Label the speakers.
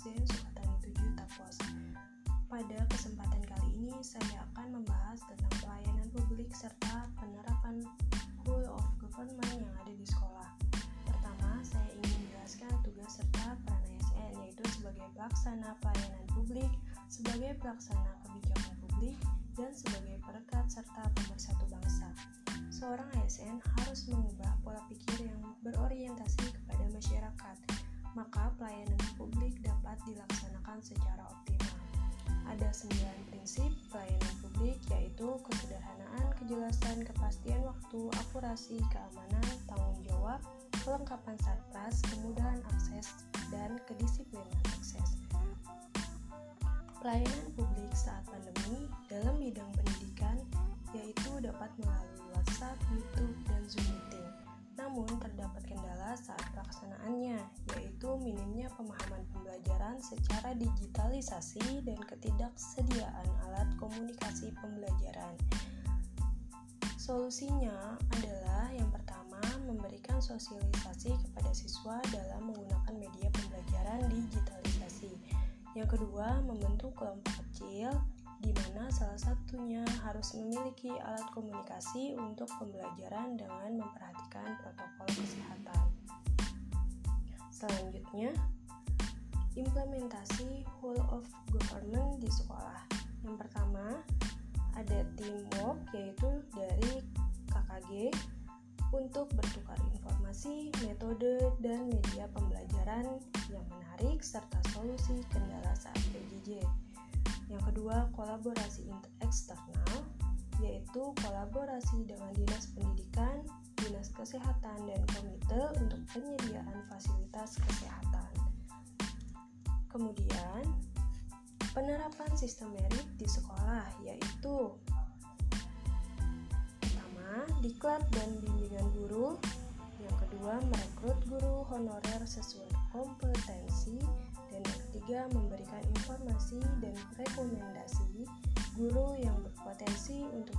Speaker 1: Yesus atau itu Juta Pos. Pada kesempatan kali ini saya akan membahas tentang pelayanan publik serta penerapan rule of government yang ada di sekolah. Pertama, saya ingin menjelaskan tugas serta peran ASN yaitu sebagai pelaksana pelayanan publik, sebagai pelaksana kebijakan publik, dan sebagai perekat serta pemersatu bangsa. Seorang ASN harus mengubah pola pikir yang berorientasi kepada masyarakat, maka pelayanan publik dapat dilaksanakan secara optimal. Ada sembilan prinsip pelayanan publik yaitu kesederhanaan, kejelasan, kepastian waktu, akurasi, keamanan, tanggung jawab, kelengkapan sarpras, kemudahan akses, dan kedisiplinan akses. Pelayanan publik saat pandemi dalam bidang pendidikan yaitu dapat melalui WhatsApp, YouTube, dan Zoom meeting. Namun terdapat kendala saat pelaksanaannya, yaitu minimnya pemahaman pembelajaran secara digitalisasi dan ketidaksediaan alat komunikasi pembelajaran. Solusinya adalah yang pertama, memberikan sosialisasi kepada siswa dalam menggunakan media pembelajaran digitalisasi. Yang kedua, membentuk kelompok kecil di mana salah satunya harus memiliki alat komunikasi untuk pembelajaran dengan memperhatikan protokol kesehatan. Selanjutnya, implementasi whole of government di sekolah. Yang pertama, ada teamwork yaitu dari KKG untuk bertukar informasi, metode, dan media pembelajaran yang menarik serta solusi kendala saat PJJ. Yang kedua, kolaborasi eksternal, yaitu kolaborasi dengan dinas pendidikan, dinas kesehatan, dan komite untuk penyediaan fasilitas kesehatan. Kemudian, penerapan sistem merit di sekolah, yaitu pertama, diklat dan bimbingan guru, yang kedua, merekrut guru honorer sesuai kompetensi, dan yang ketiga, memberikan informasi dan rekomendasi guru yang berpotensi untuk